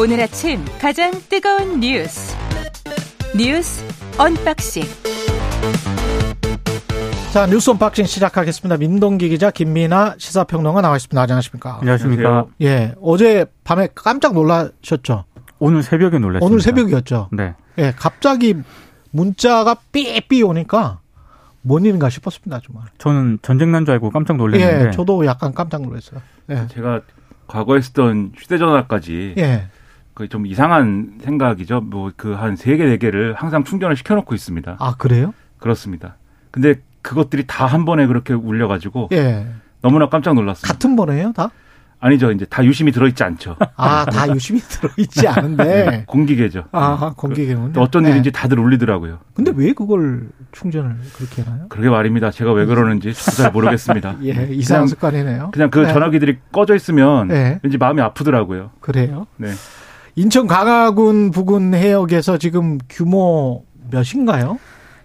오늘 아침 가장 뜨거운 뉴스 뉴스 unboxing 자 뉴스 unboxing 시작하겠습니다. 민동기 기자 김민아 시사평론가 나와 있습니다. 안녕하십니까? 안녕하십니까? 예, 어제 밤에 깜짝 놀라셨죠? 오늘 새벽에 놀랐습니다. 오늘 새벽이었죠. 네. 예, 갑자기 문자가 삐삐 오니까 뭔 일인가 싶었습니다, 정말. 저는 전쟁 난 줄 알고 깜짝 놀랐는데. 예, 저도 약간 깜짝 놀랐어요. 예. 제가 과거에 쓰던 휴대전화까지 예. 그좀 이상한 생각이죠. 뭐 그 한 세 개 네 개를 항상 충전을 시켜놓고 있습니다. 아, 그래요? 그렇습니다. 근데 그것들이 다 한 번에 그렇게 울려가지고 예. 너무나 깜짝 놀랐습니다. 같은 번에요, 다? 아니죠. 이제 다 유심히 들어있지 않죠. 아, 다 유심히 들어있지 않은데. 공기계죠. 아, 공기계군요. 또 어떤 네. 일인지 다들 울리더라고요. 근데 왜 그걸 충전을 그렇게 해놔요? 그러게 말입니다. 제가 왜 그러는지 잘 모르겠습니다. 예, 이상한 습관이네요. 그냥 그 네. 전화기들이 꺼져 있으면 네. 왠지 마음이 아프더라고요. 그래요? 네. 인천 강화군 부근 해역에서 지금 규모 몇인가요?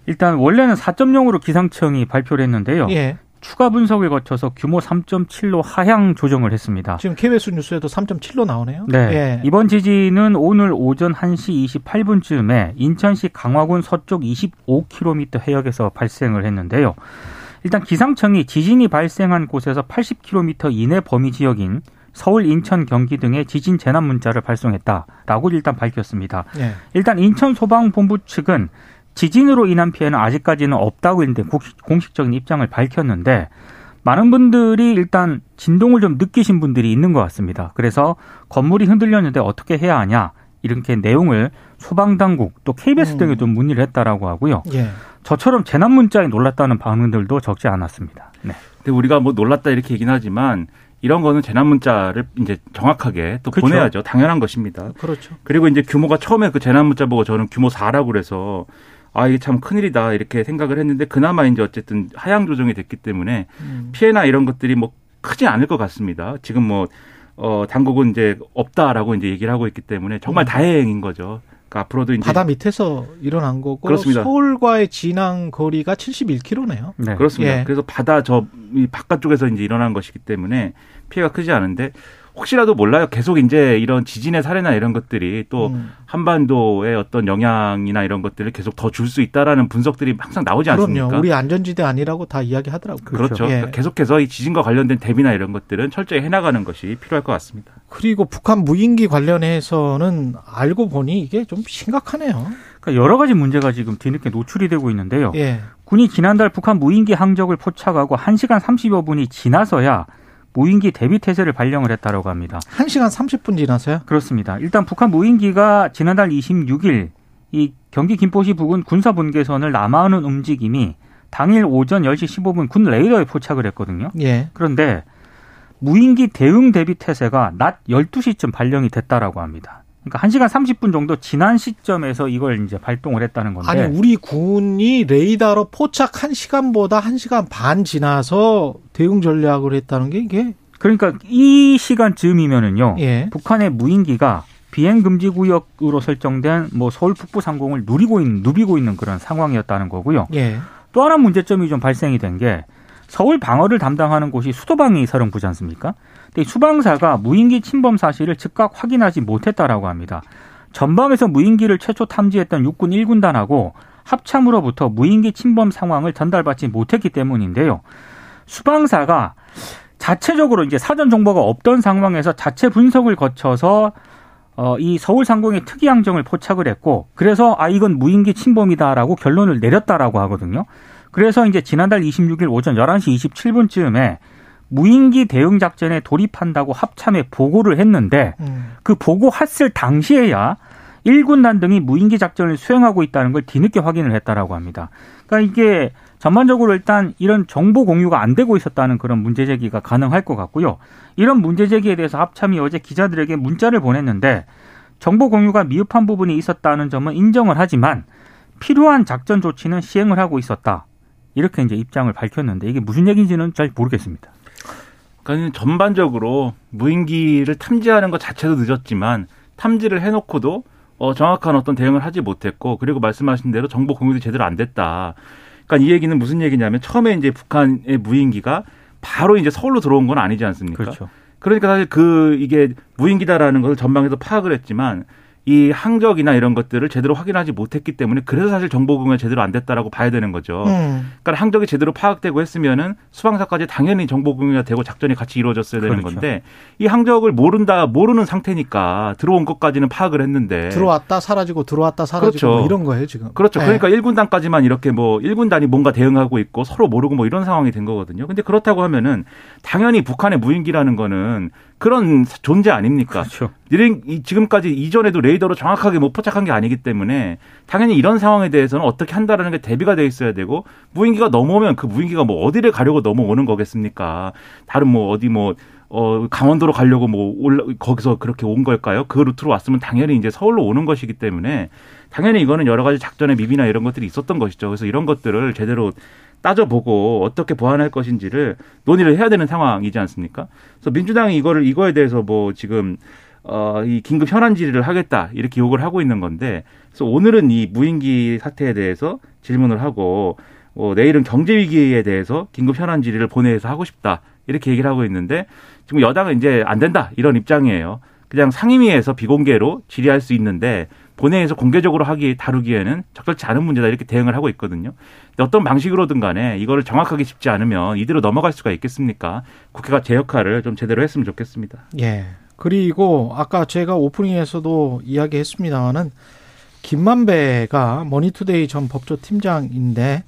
일단 원래는 4.0으로 기상청이 발표를 했는데요. 예. 추가 분석을 거쳐서 규모 3.7로 하향 조정을 했습니다. 지금 KBS 뉴스에도 3.7로 나오네요. 네. 예. 이번 지진은 오늘 오전 1시 28분쯤에 인천시 강화군 서쪽 25km 해역에서 발생을 했는데요. 일단 기상청이 지진이 발생한 곳에서 80km 이내 범위 지역인 서울, 인천, 경기 등의 지진 재난 문자를 발송했다라고 일단 밝혔습니다. 예. 일단 인천 소방본부 측은 지진으로 인한 피해는 아직까지는 없다고 했는데 공식- 공식적인 입장을 밝혔는데 많은 분들이 일단 진동을 좀 느끼신 분들이 있는 것 같습니다. 그래서 건물이 흔들렸는데 어떻게 해야 하냐 이렇게 내용을 소방당국 또 KBS 음. 등에 좀 문의를 했다라고 하고요. 예. 저처럼 재난 문자에 놀랐다는 반응들도 적지 않았습니다. 네. 근데 우리가 뭐 놀랐다 이렇게 얘기는 하지만 이런 거는 재난 문자를 이제 정확하게 또 그렇죠. 보내야죠. 당연한 것입니다. 그렇죠. 그리고 이제 규모가 처음에 그 재난 문자 보고 저는 규모 4라고 그래서 아 이게 참 큰일이다 이렇게 생각을 했는데 그나마 이제 어쨌든 하향 조정이 됐기 때문에 음. 피해나 이런 것들이 뭐 크지 않을 것 같습니다. 지금 뭐 어, 당국은 이제 없다라고 이제 얘기를 하고 있기 때문에 정말 음. 다행인 거죠. 그러니까 앞으로도 이제 바다 밑에서 일어난 거고 그렇습니다. 서울과의 진앙 거리가 71km네요. 네. 그렇습니다. 예. 그래서 바다 저이 바깥쪽에서 이제 일어난 것이기 때문에 피해가 크지 않은데 혹시라도 몰라요. 계속 이제 이런 지진의 사례나 이런 것들이 또 음. 한반도의 어떤 영향이나 이런 것들을 계속 더 줄 수 있다라는 분석들이 항상 나오지 않습니까? 그럼요. 우리 안전지대 아니라고 다 이야기하더라고요. 그렇죠. 예. 그러니까 계속해서 이 지진과 관련된 대비나 이런 것들은 철저히 해나가는 것이 필요할 것 같습니다. 그리고 북한 무인기 관련해서는 알고 보니 이게 좀 심각하네요. 그러니까 여러 가지 문제가 지금 뒤늦게 노출이 되고 있는데요. 예. 군이 지난달 북한 무인기 항적을 포착하고 1시간 30여 분이 지나서야 무인기 대비 태세를 발령을 했다라고 합니다. 1시간 30분 지나서요? 그렇습니다. 일단 북한 무인기가 지난달 26일 이 경기 김포시 부근 군사 분계선을 남하하는 움직임이 당일 오전 10시 15분 군 레이더에 포착을 했거든요. 예. 그런데 무인기 대응 대비 태세가 낮 12시쯤 발령이 됐다라고 합니다. 그러니까 1시간 30분 정도 지난 시점에서 이걸 이제 발동을 했다는 건데 아니 우리 군이 레이더로 포착 1시간보다 1시간 반 지나서 대응 전략을 했다는 게 이게 그러니까 이 시간쯤이면은요. 예. 북한의 무인기가 비행 금지 구역으로 설정된 뭐 서울 북부 상공을 누리고 있는 누비고 있는 그런 상황이었다는 거고요. 예. 또 하나 문제점이 좀 발생이 된 게 서울 방어를 담당하는 곳이 수도방위 사령부지 않습니까? 근데 이 수방사가 무인기 침범 사실을 즉각 확인하지 못했다라고 합니다. 전방에서 무인기를 최초 탐지했던 육군 1군단하고 합참으로부터 무인기 침범 상황을 전달받지 못했기 때문인데요. 수방사가 자체적으로 이제 사전 정보가 없던 상황에서 자체 분석을 거쳐서 어, 이 서울 상공의 특이 항정을 포착을 했고 그래서 아 이건 무인기 침범이다라고 결론을 내렸다라고 하거든요. 그래서 이제 지난달 26일 오전 11시 27분쯤에 무인기 대응 작전에 돌입한다고 합참에 보고를 했는데 음. 그 보고했을 당시에야 1군단 등이 무인기 작전을 수행하고 있다는 걸 뒤늦게 확인을 했다라고 합니다. 그러니까 이게 전반적으로 일단 이런 정보 공유가 안 되고 있었다는 그런 문제 제기가 가능할 것 같고요. 이런 문제 제기에 대해서 합참이 어제 기자들에게 문자를 보냈는데 정보 공유가 미흡한 부분이 있었다는 점은 인정을 하지만 필요한 작전 조치는 시행을 하고 있었다. 이렇게 이제 입장을 밝혔는데 이게 무슨 얘기인지는 잘 모르겠습니다. 그러니까 전반적으로 무인기를 탐지하는 것 자체도 늦었지만 탐지를 해놓고도 어, 정확한 어떤 대응을 하지 못했고 그리고 말씀하신 대로 정보 공유도 제대로 안 됐다. 그러니까 이 얘기는 무슨 얘기냐면 처음에 이제 북한의 무인기가 바로 이제 서울로 들어온 건 아니지 않습니까? 그렇죠. 그러니까 사실 그 이게 무인기다라는 것을 전방에서 파악을 했지만 이 항적이나 이런 것들을 제대로 확인하지 못했기 때문에 그래서 사실 정보 공유가 제대로 안 됐다라고 봐야 되는 거죠. 음. 그러니까 항적이 제대로 파악되고 했으면은 수방사까지 당연히 정보 공유가 되고 작전이 같이 이루어졌어야 되는 그렇죠. 건데 이 항적을 모른다 모르는 상태니까 들어온 것까지는 파악을 했는데 들어왔다 사라지고 들어왔다 사라지고 그렇죠. 뭐 이런 거예요 지금. 그렇죠. 네. 그러니까 1군단까지만 이렇게 뭐 1군단이 뭔가 대응하고 있고 서로 모르고 뭐 이런 상황이 된 거거든요. 근데 그렇다고 하면은 당연히 북한의 무인기라는 거는 그런 존재 아닙니까? 그렇죠. 이런- 지금까지 이전에도 레이더로 정확하게 못 포착한 게 아니기 때문에 당연히 이런 상황에 대해서는 어떻게 한다라는 게 대비가 돼 있어야 되고 무인기가 넘어오면 그 무인기가 뭐 어디를 가려고 넘어오는 거겠습니까? 다른 뭐 어디 뭐 어, 강원도로 가려고 뭐 올라, 거기서 그렇게 온 걸까요? 그 루트로 왔으면 당연히 이제 서울로 오는 것이기 때문에 당연히 이거는 여러 가지 작전의 미비나 이런 것들이 있었던 것이죠. 그래서 이런 것들을 제대로 따져보고 어떻게 보완할 것인지를 논의를 해야 되는 상황이지 않습니까? 그래서 민주당이 이거를 이거에 대해서 뭐 지금 어, 이 긴급 현안 질의를 하겠다 이렇게 요구를 하고 있는 건데 그래서 오늘은 이 무인기 사태에 대해서 질문을 하고 어, 내일은 경제 위기에 대해서 긴급 현안 질의를 본회의에서 하고 싶다 이렇게 얘기를 하고 있는데 지금 여당은 이제 안 된다 이런 입장이에요. 그냥 상임위에서 비공개로 질의할 수 있는데 본회의에서 공개적으로 하기 다루기에는 적절치 않은 문제다 이렇게 대응을 하고 있거든요. 근데 어떤 방식으로든 간에 이거를 정확하게 짚지 않으면 이대로 넘어갈 수가 있겠습니까? 국회가 제 역할을 좀 제대로 했으면 좋겠습니다. 예. 그리고 아까 제가 오프닝에서도 이야기했습니다만은 김만배가 머니투데이 전 법조팀장인데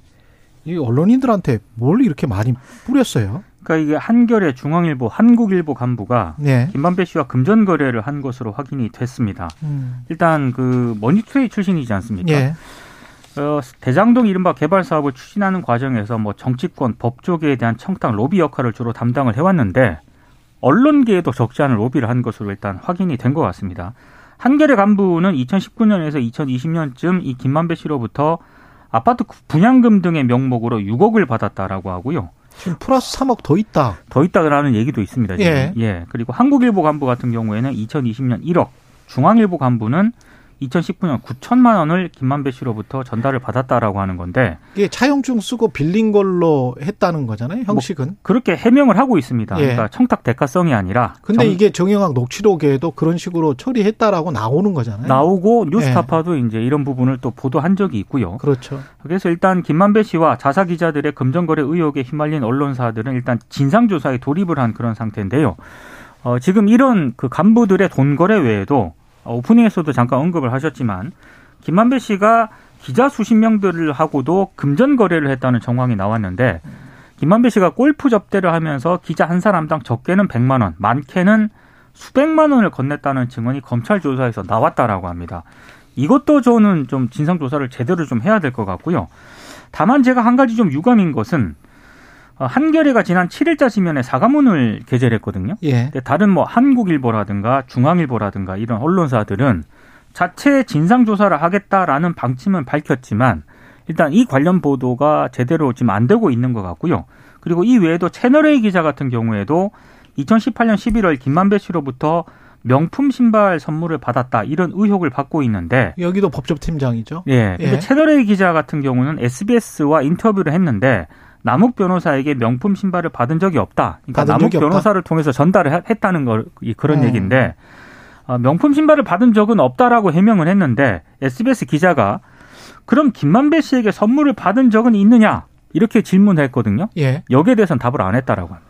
이 언론인들한테 뭘 이렇게 많이 뿌렸어요? 그러니까 이게 한겨레 중앙일보 한국일보 간부가 네. 김만배 씨와 금전 거래를 한 것으로 확인이 됐습니다. 음. 일단 그 머니투데이 출신이지 않습니까? 예. 어, 대장동 이른바 개발 사업을 추진하는 과정에서 뭐 정치권, 법조계에 대한 청탁, 로비 역할을 주로 담당을 해왔는데 언론계에도 적지 않은 로비를 한 것으로 일단 확인이 된 것 같습니다. 한겨레 간부는 2019년에서 2020년쯤 이 김만배 씨로부터 아파트 분양금 등의 명목으로 6억을 받았다라고 하고요. 지금 플러스 3억 더 있다. 더 있다라는 얘기도 있습니다. 지금. 예. 예. 그리고 한국일보 간부 같은 경우에는 2020년 1억, 중앙일보 간부는 2019년 9천만 원을 김만배 씨로부터 전달을 받았다라고 하는 건데 이게 차용증 쓰고 빌린 걸로 했다는 거잖아요. 형식은. 그렇게 해명을 하고 있습니다. 예. 그러니까 청탁 대가성이 아니라 근데 정- 이게 정영학 녹취록에도 그런 식으로 처리했다라고 나오는 거잖아요. 나오고 예. 뉴스타파도 이제 이런 부분을 또 보도한 적이 있고요. 그렇죠. 그래서 일단 김만배 씨와 자사 기자들의 금전거래 의혹에 휘말린 언론사들은 일단 진상 조사에 돌입을 한 그런 상태인데요. 어, 지금 이런 그 간부들의 돈 거래 외에도 어, 오프닝에서도 잠깐 언급을 하셨지만 김만배 씨가 기자 수십 명들을 하고도 금전 거래를 했다는 정황이 나왔는데 김만배 씨가 골프 접대를 하면서 기자 한 사람당 적게는 100만 원, 많게는 수백만 원을 건넸다는 증언이 검찰 조사에서 나왔다라고 합니다. 이것도 저는 좀 진상 조사를 제대로 좀 해야 될 것 같고요. 다만 제가 한 가지 좀 유감인 것은 어, 한겨레가 지난 7일자 지면에 사과문을 게재를 했거든요. 예. 다른 뭐 한국일보라든가 중앙일보라든가 이런 언론사들은 자체 진상 조사를 하겠다라는 방침은 밝혔지만 일단 이 관련 보도가 제대로 지금 안 되고 있는 것 같고요. 그리고 이 외에도 채널A 기자 같은 경우에도 2018년 11월 김만배 씨로부터 명품 신발 선물을 받았다 이런 의혹을 받고 있는데 여기도 법조팀장이죠. 예. 예. 채널A 기자 같은 경우는 SBS와 인터뷰를 했는데 남욱 변호사에게 명품 신발을 받은 적이 없다. 그러니까 남욱 적이 없다? 변호사를 통해서 전달을 하- 했다는 걸 이- 그런 어. 얘기인데 어, 명품 신발을 받은 적은 없다라고 해명을 했는데 SBS 기자가 그럼 김만배 씨에게 선물을 받은 적은 있느냐 이렇게 질문했거든요. 예. 여기에 대해서는 답을 안 했다라고 합니다.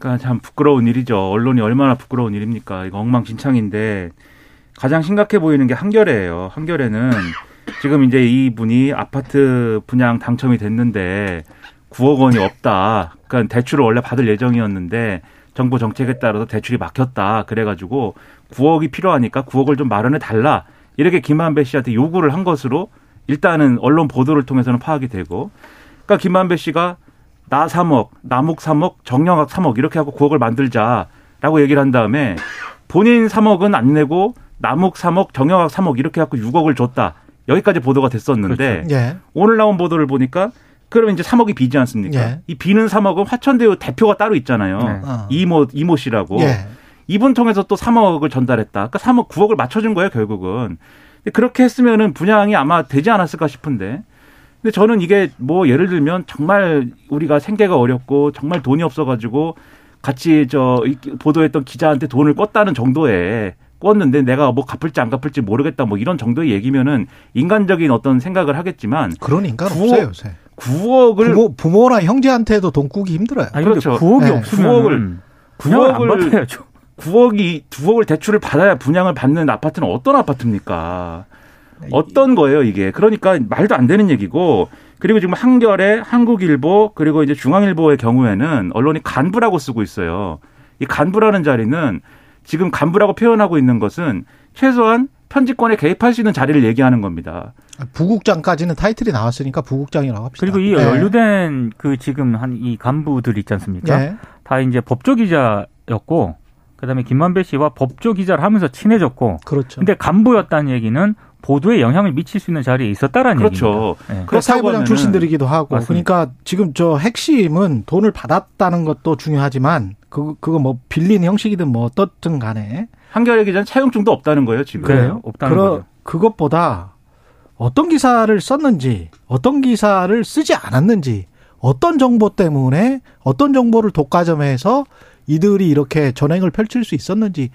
그러니까 참 부끄러운 일이죠. 언론이 얼마나 부끄러운 일입니까? 이거 엉망진창인데 가장 심각해 보이는 게 한겨레예요. 한겨레는 지금 이제 이분이 아파트 분양 당첨이 됐는데 9억 원이 없다. 그러니까 대출을 원래 받을 예정이었는데 정부 정책에 따라서 대출이 막혔다. 그래가지고 9억이 필요하니까 9억을 좀 마련해 달라. 이렇게 김한배 씨한테 요구를 한 것으로 일단은 언론 보도를 통해서는 파악이 되고, 그러니까 김한배 씨가 나 3억, 남욱 3억, 정영학 3억 이렇게 하고 9억을 만들자라고 얘기를 한 다음에 본인 3억은 안 내고 남욱 3억, 정영학 3억 이렇게 갖고 6억을 줬다. 여기까지 보도가 됐었는데 예. 오늘 나온 보도를 보니까 그러면 이제 3억이 비지 않습니까? 예. 이 비는 3억은 화천대유 대표가 따로 있잖아요. 네. 어. 이모 이모 씨라고. 예. 이분 통해서 또 3억을 전달했다. 그러니까 3억, 9억을 맞춰준 거예요, 결국은. 근데 그렇게 했으면은 분양이 아마 되지 않았을까 싶은데. 근데 저는 이게 뭐 예를 들면 정말 우리가 생계가 어렵고 정말 돈이 없어가지고 같이 저 보도했던 기자한테 돈을 꿨다는 정도에 꿨는데 내가 뭐 갚을지 안 갚을지 모르겠다 뭐 이런 정도의 얘기면은 인간적인 어떤 생각을 하겠지만 그런 인간 9억, 없어요 요새. 9억을 부모, 부모나 형제한테도 돈 꾸기 힘들어요. 아니, 그렇죠. 근데 9억이 네. 없으면 9억을 분양을 안 9억을 받아야죠. 9억이 9억을 대출을 받아야 분양을 받는 아파트는 어떤 아파트입니까? 어떤 거예요, 이게. 그러니까 말도 안 되는 얘기고 그리고 지금 한겨레, 한국일보 그리고 이제 중앙일보의 경우에는 언론이 간부라고 쓰고 있어요. 이 간부라는 자리는 지금 간부라고 표현하고 있는 것은 최소한 편집권에 개입할 수 있는 자리를 얘기하는 겁니다. 부국장까지는 타이틀이 나왔으니까 부국장이라고 합시다. 그리고 이 네. 연루된 그 지금 한 이 간부들 있지 않습니까? 네. 다 이제 법조 기자였고 그다음에 김만배 씨와 법조 기자를 하면서 친해졌고 그렇죠. 근데 간부였다는 얘기는 보도에 영향을 미칠 수 있는 자리에 있었다라는 그렇죠. 얘기입니다. 네. 그 사회부장 출신들이기도 하고 맞습니다. 그러니까 지금 저 핵심은 돈을 받았다는 것도 중요하지만 그 그거 뭐 빌린 형식이든 뭐 어떻든 간에 한겨레 기자는 차용증도 없다는 거예요, 지금. 그래요? 없다는 그러- 거죠. 그것보다 어떤 기사를 썼는지 어떤 기사를 쓰지 않았는지 어떤 정보 때문에 어떤 정보를 독과점해서 이들이 이렇게 전횡을 펼칠 수 있었는지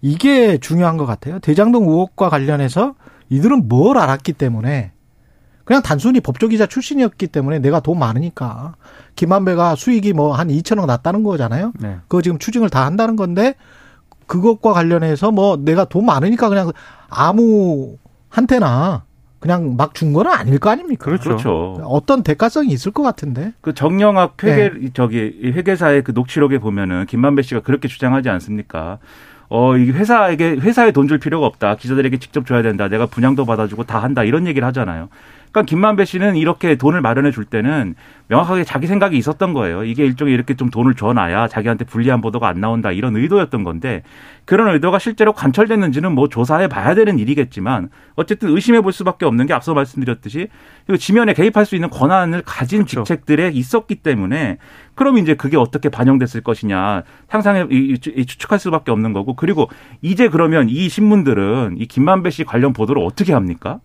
이게 중요한 것 같아요. 대장동 의혹과 관련해서 이들은 뭘 알았기 때문에 그냥 단순히 법조기자 출신이었기 때문에 내가 돈 많으니까 김한배가 수익이 뭐 한 2천억 났다는 거잖아요. 네. 그거 지금 추징을 다 한다는 건데 그것과 관련해서 뭐 내가 돈 많으니까 그냥 아무 한테나 그냥 막 준 거는 아닐 거 아닙니까? 그렇죠. 그렇죠. 어떤 대가성이 있을 것 같은데. 그 정영학 회계 네. 저기 이 회계사의 그 녹취록에 보면은 김만배 씨가 그렇게 주장하지 않습니까? 어, 이 회사에게 회사에 돈 줄 필요가 없다. 기자들에게 직접 줘야 된다. 내가 분양도 받아주고 다 한다. 이런 얘기를 하잖아요. 그러니까 김만배 씨는 이렇게 돈을 마련해 줄 때는 명확하게 자기 생각이 있었던 거예요. 이게 일종의 이렇게 좀 돈을 줘놔야 자기한테 불리한 보도가 안 나온다. 이런 의도였던 건데 그런 의도가 실제로 관철됐는지는 뭐 조사해 봐야 되는 일이겠지만 어쨌든 의심해 볼 수밖에 없는 게 앞서 말씀드렸듯이 이 지면에 개입할 수 있는 권한을 가진 그렇죠. 직책들에 있었기 때문에 그럼 이제 그게 어떻게 반영됐을 것이냐 상상해 추측할 수밖에 없는 거고 그리고 이제 그러면 이 신문들은 이 김만배 씨 관련 보도를 어떻게 합니까?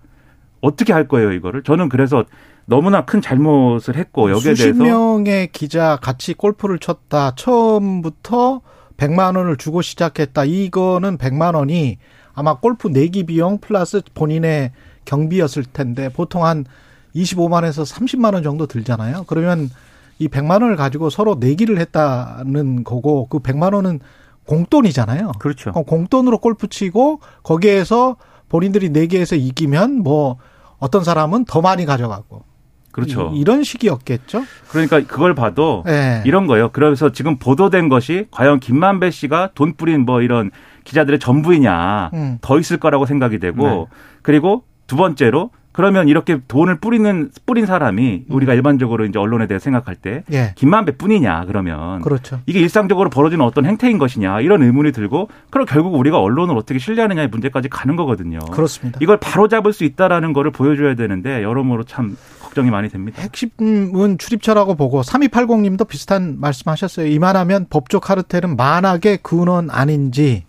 어떻게 할 거예요 이거를? 저는 그래서 너무나 큰 잘못을 했고 여기에 수십 대해서 명의 기자 같이 골프를 쳤다. 처음부터 100만 원을 주고 시작했다. 이거는 100만 원이 아마 골프 내기 비용 플러스 본인의 경비였을 텐데 보통 한 25만에서 30만 원 정도 들잖아요. 그러면 이 100만 원을 가지고 서로 내기를 했다는 거고 그 100만 원은 공돈이잖아요. 그렇죠. 어, 공돈으로 골프 치고 거기에서 본인들이 내기에서 이기면 뭐 어떤 사람은 더 많이 가져가고 그렇죠. 이, 런 식이었겠죠. 그러니까 그걸 봐도 네. 이런 거예요. 그래서 지금 보도된 것이 과연 김만배 씨가 돈 뿌린 뭐 이런 기자들의 전부이냐 음. 더 있을 거라고 생각이 되고 네. 그리고 두 번째로 그러면 이렇게 돈을 뿌리는 뿌린 사람이 우리가 일반적으로 이제 언론에 대해 생각할 때 예. 김만배 뿐이냐 그러면 그렇죠. 이게 일상적으로 벌어지는 어떤 행태인 것이냐 이런 의문이 들고 그럼 결국 우리가 언론을 어떻게 신뢰하느냐의 문제까지 가는 거거든요. 그렇습니다. 이걸 바로 잡을 수 있다라는 거를 보여줘야 되는데 여러모로 참 걱정이 많이 됩니다. 핵심은 출입처라고 보고 3280님도 비슷한 말씀하셨어요. 이만하면 법조 카르텔은 만악의 근원 아닌지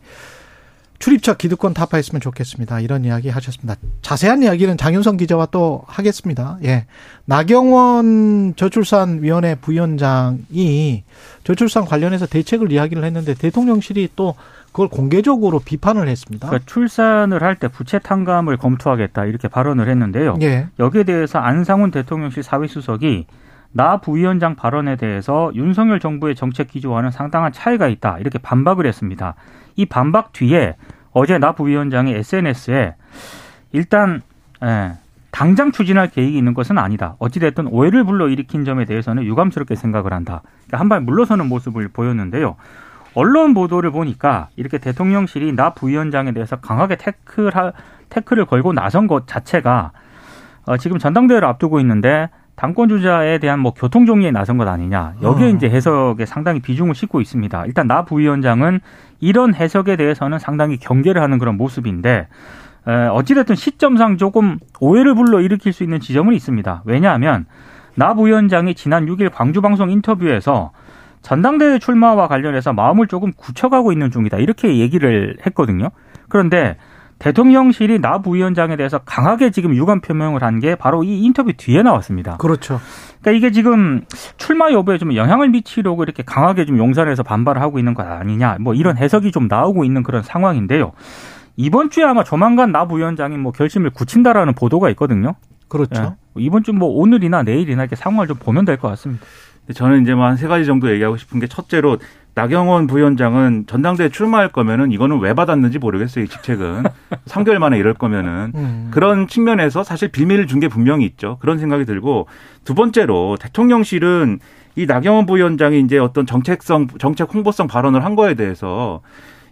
출입처 기득권 타파했으면 좋겠습니다. 이런 이야기 하셨습니다. 자세한 이야기는 장윤성 기자와 또 하겠습니다. 예. 나경원 저출산위원회 부위원장이 저출산 관련해서 대책을 이야기를 했는데 대통령실이 또 그걸 공개적으로 비판을 했습니다. 그러니까 출산을 할 때 부채 탕감을 검토하겠다 이렇게 발언을 했는데요. 예. 여기에 대해서 안상훈 대통령실 사회수석이 나 부위원장 발언에 대해서 윤석열 정부의 정책 기조와는 상당한 차이가 있다 이렇게 반박을 했습니다. 이 반박 뒤에 어제 나 부위원장이 SNS에 일단 예, 당장 추진할 계획이 있는 것은 아니다. 어찌됐든 오해를 불러일으킨 점에 대해서는 유감스럽게 생각을 한다. 그러니까 한발 물러서는 모습을 보였는데요. 언론 보도를 보니까 이렇게 대통령실이 나 부위원장에 대해서 강하게 태클 태클을 걸고 나선 것 자체가 어, 지금 전당대회를 앞두고 있는데 당권 주자에 대한 뭐 교통 정리에 나선 것 아니냐 여기에 어. 이제 해석에 상당히 비중을 싣고 있습니다. 일단 나 부위원장은 이런 해석에 대해서는 상당히 경계를 하는 그런 모습인데 에, 어찌됐든 시점상 조금 오해를 불러 일으킬 수 있는 지점은 있습니다. 왜냐하면 나 부위원장이 지난 6일 광주방송 인터뷰에서 전당대회 출마와 관련해서 마음을 조금 굳혀가고 있는 중이다. 이렇게 얘기를 했거든요. 그런데 대통령실이 나 부위원장에 대해서 강하게 지금 유감 표명을 한 게 바로 이 인터뷰 뒤에 나왔습니다. 그렇죠. 그러니까 이게 지금 출마 여부에 좀 영향을 미치려고 이렇게 강하게 좀 용산에서 반발을 하고 있는 것 아니냐, 뭐 이런 해석이 좀 나오고 있는 그런 상황인데요. 이번 주에 아마 조만간 나 부위원장이 뭐 결심을 굳힌다라는 보도가 있거든요. 그렇죠. 예. 이번 주 뭐 오늘이나 내일이나 이렇게 상황을 좀 보면 될 것 같습니다. 저는 이제 뭐 한 세 가지 정도 얘기하고 싶은 게 첫째로 나경원 부위원장은 전당대회 출마할 거면은 이거는 왜 받았는지 모르겠어요. 이 직책은 3개월 만에 이럴 거면은 음. 그런 측면에서 사실 비밀을 준게 분명히 있죠. 그런 생각이 들고 두 번째로 대통령실은 이 나경원 부위원장이 이제 어떤 정책성 정책 홍보성 발언을 한 거에 대해서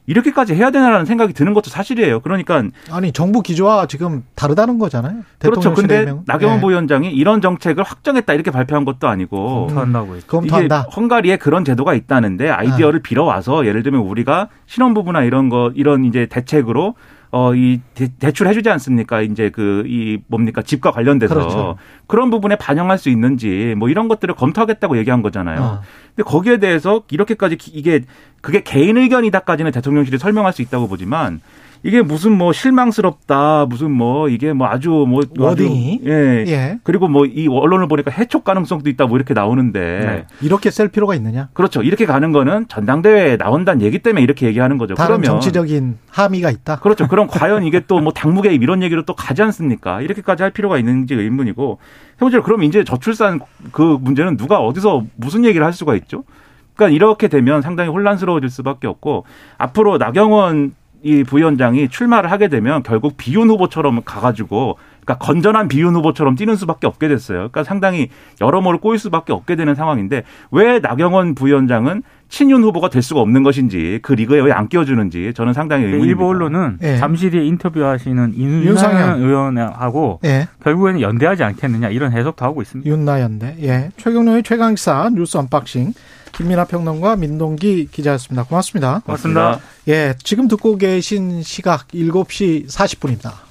이렇게까지 해야 되나라는 생각이 드는 것도 사실이에요. 그러니까 아니 정부 기조와 지금 다르다는 거잖아요. 그렇죠. 근데 해명은. 나경원 예. 부위원장이 이런 정책을 확정했다 이렇게 발표한 것도 아니고 검토한다고 했죠. 검토한다. 이게 헝가리에 그런 제도가 있다는데 아이디어를 빌어와서 예를 들면 우리가 신혼부부나 이런 거 이런 이제 대책으로 어 이 대출 해주지 않습니까? 이제 그 이 뭡니까 집과 관련돼서 그렇죠. 그런 부분에 반영할 수 있는지 뭐 이런 것들을 검토하겠다고 얘기한 거잖아요. 어. 근데 거기에 대해서 이렇게까지 기- 이게 그게 개인 의견이다까지는 대통령실이 설명할 수 있다고 보지만 이게 무슨 뭐 실망스럽다 무슨 뭐 이게 뭐 아주 뭐 워딩이? 예. 예. 그리고 뭐 이 언론을 보니까 해촉 가능성도 있다 뭐 이렇게 나오는데 네. 이렇게 셀 필요가 있느냐? 그렇죠. 이렇게 가는 거는 전당대회에 나온다는 얘기 때문에 이렇게 얘기하는 거죠. 그러면 정치적인 함의가 있다. 그렇죠. 그럼 과연 이게 또 뭐 당무개입 이런 얘기로 또 가지 않습니까? 이렇게까지 할 필요가 있는지 의문이고 세 번째로 그럼 이제 저출산 그 문제는 누가 어디서 무슨 얘기를 할 수가 있죠? 그러니까 이렇게 되면 상당히 혼란스러워질 수밖에 없고 앞으로 나경원 이 부위원장이 출마를 하게 되면 결국 비윤 후보처럼 가가지고 그러니까 건전한 비윤 후보처럼 뛰는 수밖에 없게 됐어요. 그러니까 상당히 여러모로 꼬일 수밖에 없게 되는 상황인데 왜 나경원 부위원장은 친윤 후보가 될 수가 없는 것인지 그 리그에 왜 안 끼워주는지 저는 상당히 의문입니다. 일부 언론은 예. 잠시 뒤에 인터뷰하시는 윤상현. 의원하고 예. 결국에는 연대하지 않겠느냐 이런 해석도 하고 있습니다. 윤나연대. 예. 최경영의 최강시사 뉴스 unboxing 김민하 평론가 민동기 기자였습니다. 고맙습니다. 고맙습니다. 예. 지금 듣고 계신 시각 7시 40분입니다.